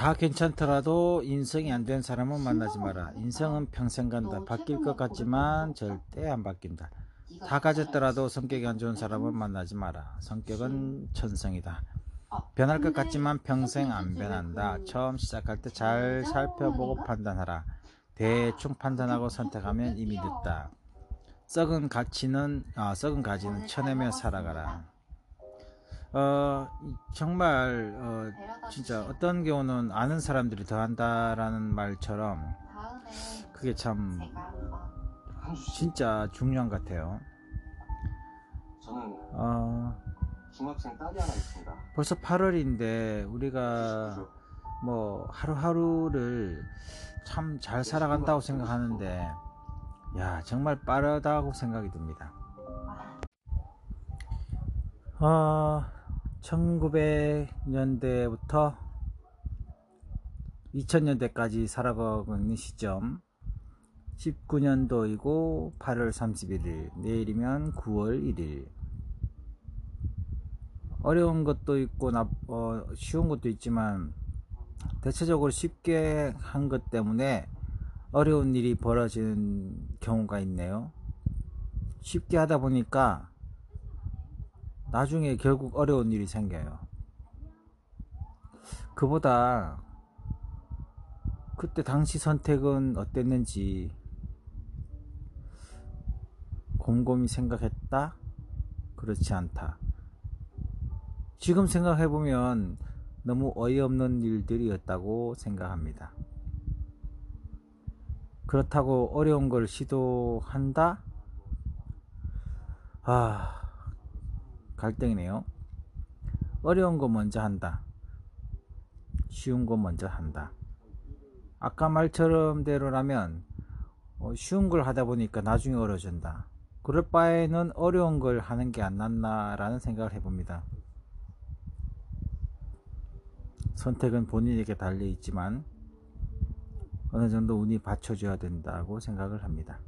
다 괜찮더라도 인성이 안 된 사람은 만나지 마라. 인성은 평생 간다. 바뀔 것 같지만 절대 안 바뀐다. 다 가졌더라도 성격이 안 좋은 사람은 만나지 마라. 성격은 천성이다. 변할 것 같지만 평생 안 변한다. 처음 시작할 때 잘 살펴보고 판단하라. 대충 판단하고 선택하면 이미 늦다. 썩은 가치는 아, 썩은 가지는 쳐내며 살아가라. 어 정말 어, 진짜 어떤 경우는 아는 사람들이 더 한다라는 말처럼 그게 참 진짜 중요한 것 같아요. 저는 어, 중학생 딸이 하나 있습니다. 벌써 8월인데 우리가 뭐 하루하루를 참 잘 살아간다고 생각하는데 야 정말 빠르다고 생각이 듭니다. 어, 1900년대부터 2000년대까지 살아가고 있는 시점. 19년도이고 8월 31일 내일이면 9월 1일. 어려운 것도 있고 나, 어, 쉬운 것도 있지만 대체적으로 쉽게 한 것 때문에 어려운 일이 벌어지는 경우가 있네요. 쉽게 하다 보니까 나중에 결국 어려운 일이 생겨요 그보다 그때 당시 선택은 어땠는지 곰곰이 생각했다? 그렇지 않다. 지금 생각해보면 너무 어이없는 일들이었다고 생각합니다. 그렇다고 어려운 걸 시도한다? 아, 갈등이네요. 어려운 거 먼저 한다. 쉬운 거 먼저 한다. 아까 말처럼 대로라면 어, 쉬운 걸 하다 보니까 나중에 어려워진다. 그럴 바에는 어려운 걸 하는 게 안 낫나라는 생각을 해봅니다. 선택은 본인에게 달려 있지만 어느 정도 운이 받쳐줘야 된다고 생각을 합니다.